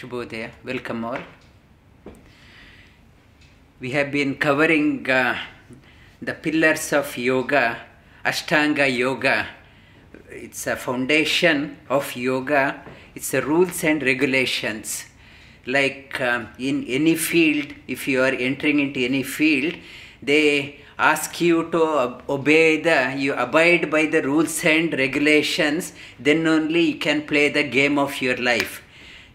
Shubhodaya. Welcome all. We have been covering uh, the pillars of yoga, Ashtanga Yoga. It's a foundation of yoga, it's the rules and regulations. Like um, in any field, if you are entering into any field, they ask you to obey the, you abide by the rules and regulations, then only you can play the game of your life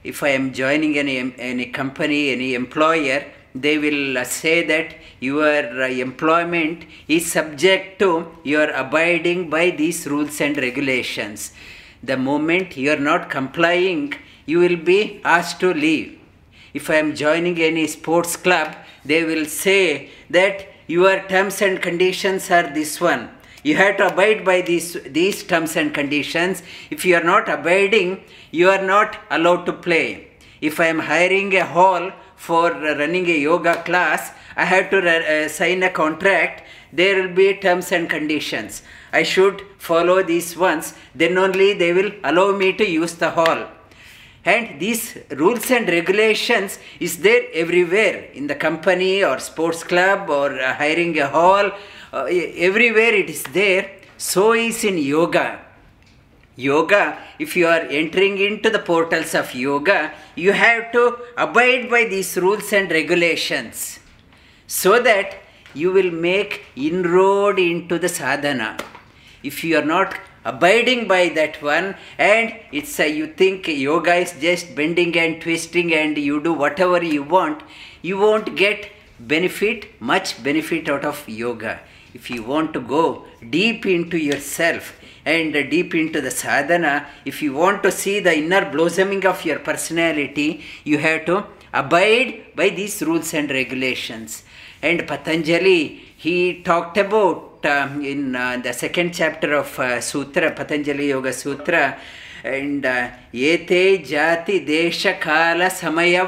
if I am joining any any company, any employer, they will uh, say that your uh, employment is subject to your abiding by these rules and regulations. The moment you are not complying, you will be asked to leave. If I am joining any sports club, they will say that your terms and conditions are this one you have to abide by these these terms and conditions. If you are not abiding you are not allowed to play. If i am hiring a hall for running a yoga class i have to uh, sign a contract. There will be terms and conditions. I should follow these ones. Then only they will allow me to use the hall. And these rules and regulations is there everywhere. In the company or sports club or uh, hiring a hall uh, everywhere it is there so is in yoga. Yoga if you are entering into the portals of yoga you have to abide by these rules and regulations so that you will make inroad into the sadhana. If you are not abiding by that one and it's a, you think yoga is just bending and twisting and you do whatever you want you won't get benefit much benefit out of yoga if you want to go deep into yourself and deep into the sadhana if you want to see the inner blossoming of your personality you have to abide by these rules and regulations. And patanjali he talked about uh, in uh, the second chapter of uh, Sutra, Patanjali Yoga Sutra, and uh, Yete Jati Desha Kala Samaya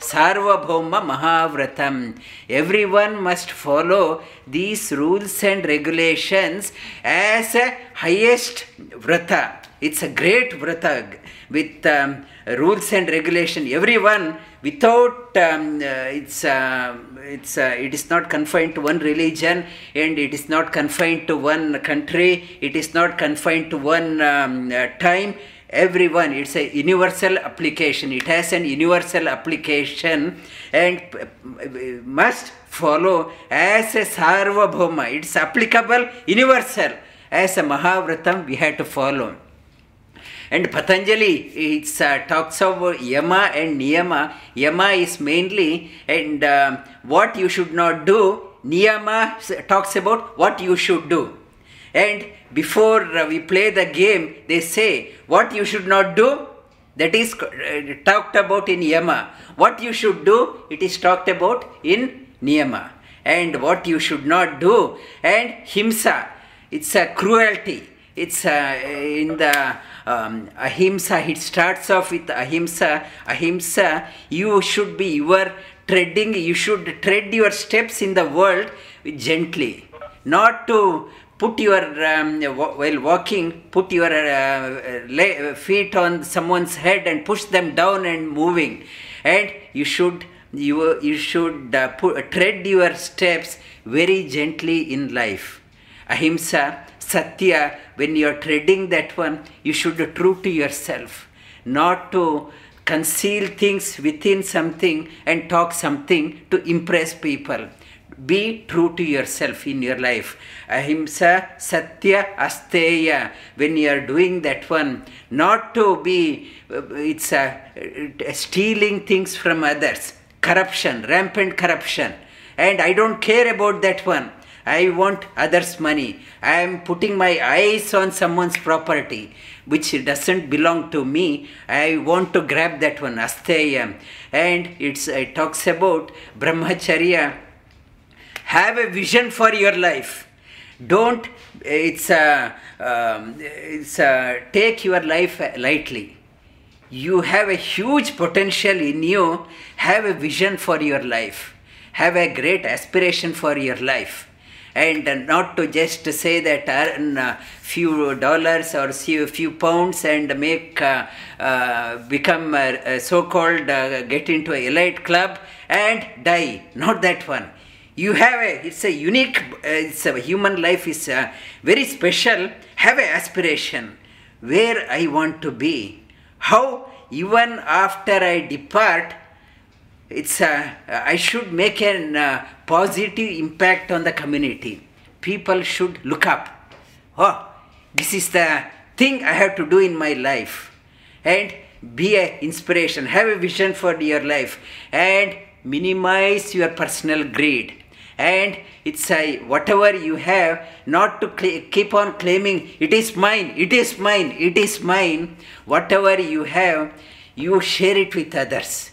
Sarvabhauma Mahavratam. Everyone must follow these rules and regulations as a highest vrata. It's a great vrata with um, rules and regulation. Everyone without um, uh, it's uh, it's uh, it is not confined to one religion and it is not confined to one country it is not confined to one um, time everyone it's a universal application it has an universal application and must follow as a sarvabhauma it's applicable universal as a mahavratam we have to follow and Patanjali it uh, talks about yama and niyama. Yama is mainly and uh, what you should not do. Niyama talks about what you should do. And before uh, we play the game, they say what you should not do. That is uh, talked about in yama. What you should do, it is talked about in niyama. And what you should not do. And himsa, it's a cruelty. It's uh, in the um, ahimsa it starts off with ahimsa ahimsa you should be you your treading you should tread your steps in the world gently not to put your um, while walking put your uh, feet on someone's head and push them down and moving. And you should you, you should uh, put, tread your steps very gently in life. Ahimsa satya when you are treading that one you should true to yourself. Not to conceal things within something and talk something to impress people be true to yourself in your life ahimsa satya asteya when you are doing that one not to be it's a, uh, stealing things from others corruption rampant corruption and i don't care about that one I want others' money. I am putting my eyes on someone's property which doesn't belong to me. I want to grab that one, Asteya. And it's, it talks about Brahmacharya. Have a vision for your life. Don't, it's a, um, it's a, take your life lightly. You have a huge potential in you. Have a vision for your life. Have a great aspiration for your life and not to just say that earn a few dollars or few, few pounds and make uh, uh, become a so-called uh, get into a elite club and die not that one you have a it's a unique uh, it's a human life is uh, very special have a aspiration where i want to be how even after i depart it's a, I should make a uh, positive impact on the community. People should look up. Oh, this is the thing I have to do in my life. And be an inspiration. Have a vision for your life. And minimize your personal greed. And it's a, whatever you have, not to cl- keep on claiming, it is mine, it is mine, it is mine. Whatever you have, you share it with others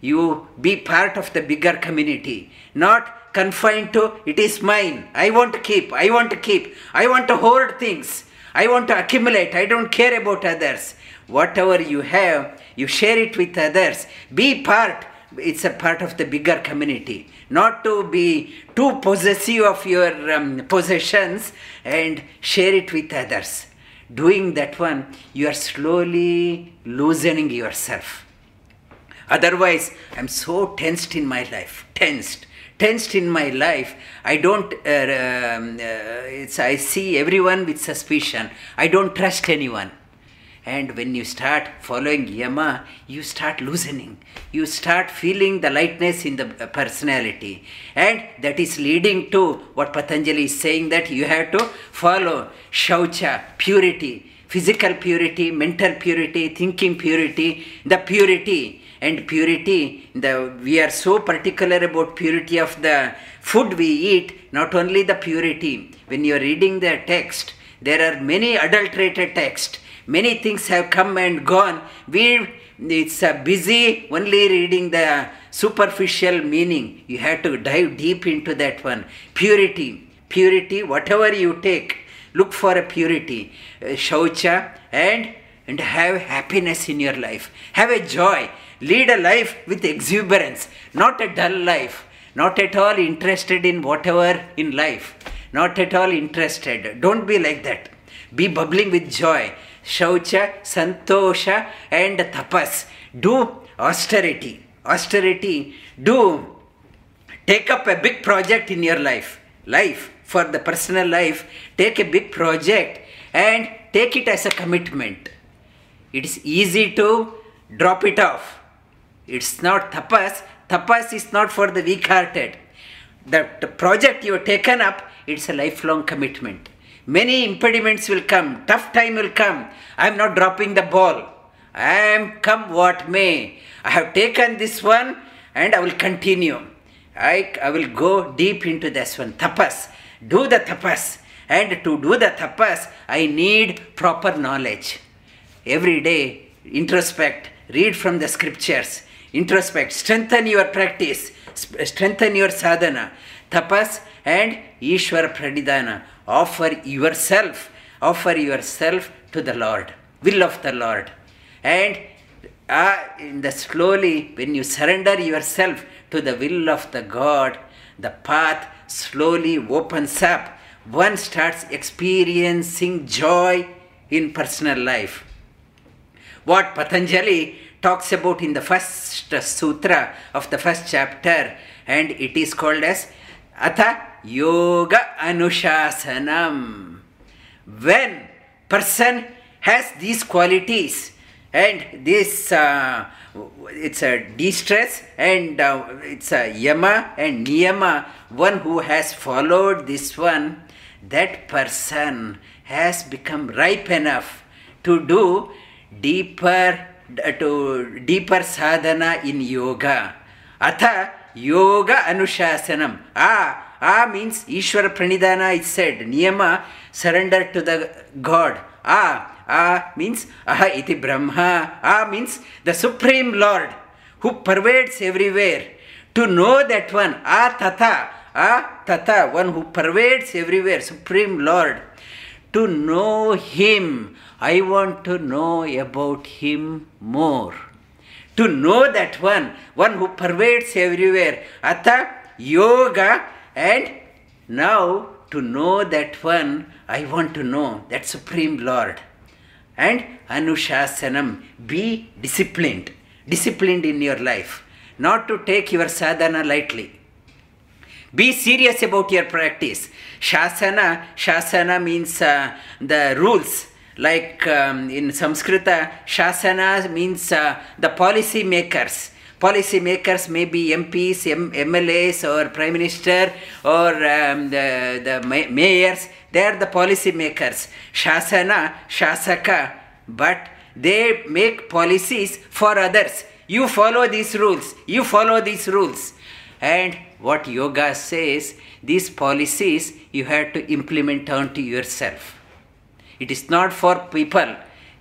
you be part of the bigger community, not confined to it is mine. I want to keep, I want to keep, I want to hoard things, I want to accumulate, I don't care about others. Whatever you have, you share it with others. Be part, it's a part of the bigger community. Not to be too possessive of your um, possessions and share it with others. Doing that one, you are slowly loosening yourself Otherwise, I'm so tensed in my life, tensed, tensed in my life. I don't. Uh, um, uh, I see everyone with suspicion. I don't trust anyone. And when you start following Yama, you start loosening. You start feeling the lightness in the uh, personality. And that is leading to what Patanjali is saying that you have to follow Shaucha, purity, physical purity, mental purity, thinking purity, the purity and purity the we are so particular about purity of the food we eat not only the purity when you are reading the text there are many adulterated text many things have come and gone. We it's a busy only reading the superficial meaning. You have to dive deep into that one. Purity. Purity whatever you take look for a purity. Uh, shaucha and and have happiness in your life. Have a joy. Lead a life with exuberance, not a dull life, not at all interested in whatever in life, not at all interested. Don't be like that. Be bubbling with joy. Shaucha, Santosha, and Tapas. Do austerity. Austerity. Do take up a big project in your life. Life, for the personal life, take a big project and take it as a commitment. It is easy to drop it off it's not tapas. Tapas is not for the weak hearted. The, the project you have taken up, it's a lifelong commitment. Many impediments will come, tough time will come. I am not dropping the ball. I am come what may. I have taken this one and I will continue. I, I will go deep into this one. Tapas. Do the tapas. And to do the tapas, I need proper knowledge. Every day, introspect, read from the scriptures, introspect, strengthen your practice, strengthen your sadhana, tapas and Ishwara Pranidhana. Offer yourself, offer yourself to the Lord, will of the Lord. And uh, in the slowly, when you surrender yourself to the will of the God, the path slowly opens up. One starts experiencing joy in personal life. What Patanjali talks about in the first sutra of the first chapter, and it is called as Atha Yoga Anushasanam. When person has these qualities and this uh, it's a distress and uh, it's a yama and niyama one who has followed this one that person has become ripe enough to do deeper to deeper sadhana in yoga. Atha yoga anushasanam. Ah, ah means Ishwara Pranidhana is said. Niyama, surrender to the God. Ah, ah means aha iti Brahma. Ah means the Supreme Lord who pervades everywhere. To know that one, ah tata, ah tata, one who pervades everywhere, Supreme Lord. To know Him I want to know about Him more. To know that one, one who pervades everywhere. Atha, yoga, and now to know that one, I want to know that Supreme Lord. And Anushasanam, be disciplined, disciplined in your life, not to take your sadhana lightly. Be serious about your practice. Shasana, Shasana means uh, the rules. Like um, in Sanskrita, Shasana means uh, the policy makers policy makers may be MPs, M- MLAs, or Prime Minister, or um, the, the mayors. They are the policy makers. Shasana, Shasaka, but they make policies for others. You follow these rules. You follow these rules. And what yoga says, these policies you have to implement onto yourself. It is not for people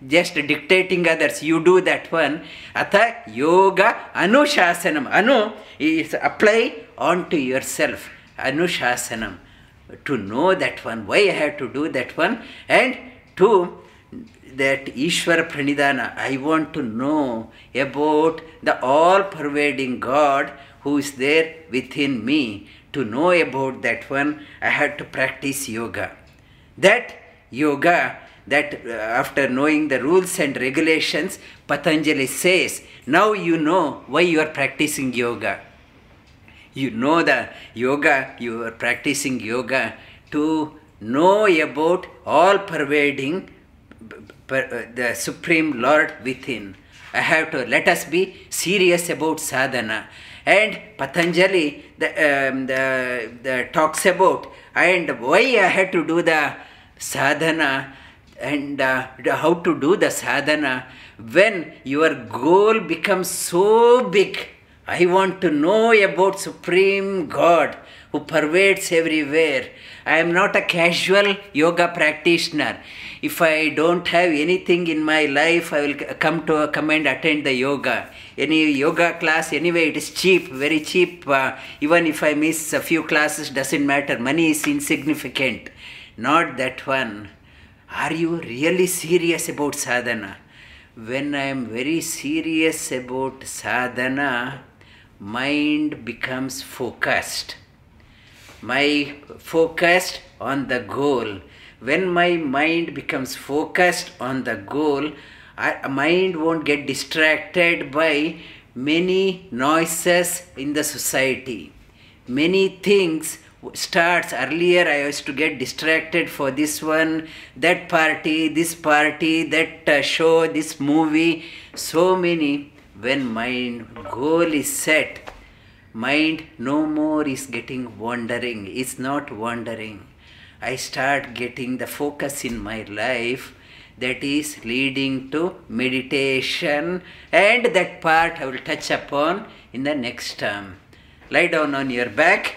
just dictating others. You do that one. Atha yoga anushasanam. Anu is apply onto yourself. Anushasanam. To know that one, why I have to do that one, and to that Ishvara Pranidhana. I want to know about the all pervading God who is there within me. To know about that one, I had to practice yoga. That yoga that uh, after knowing the rules and regulations, Patanjali says, now you know why you are practicing yoga. You know the yoga, you are practicing yoga to know about all pervading uh, the Supreme Lord within. I have to let us be serious about sadhana. And Patanjali the, um, the, the talks about and why I had to do the sadhana and uh, how to do the sadhana when your goal becomes so big. I want to know about Supreme God who pervades everywhere. I am not a casual yoga practitioner. If I don't have anything in my life, I will come to come and attend the yoga. Any yoga class, anyway, it is cheap, very cheap. Uh, even if I miss a few classes, doesn't matter. Money is insignificant. Not that one. Are you really serious about sadhana? When I am very serious about sadhana, mind becomes focused. My focused on the goal. When my mind becomes focused on the goal, mind won't get distracted by many noises in the society. Many things starts earlier i used to get distracted for this one that party this party that uh, show this movie. So many. When my goal is set mind no more is getting wandering it's not wandering. I start getting the focus in my life that is leading to meditation and that part i will touch upon in the next term. Lie down on your back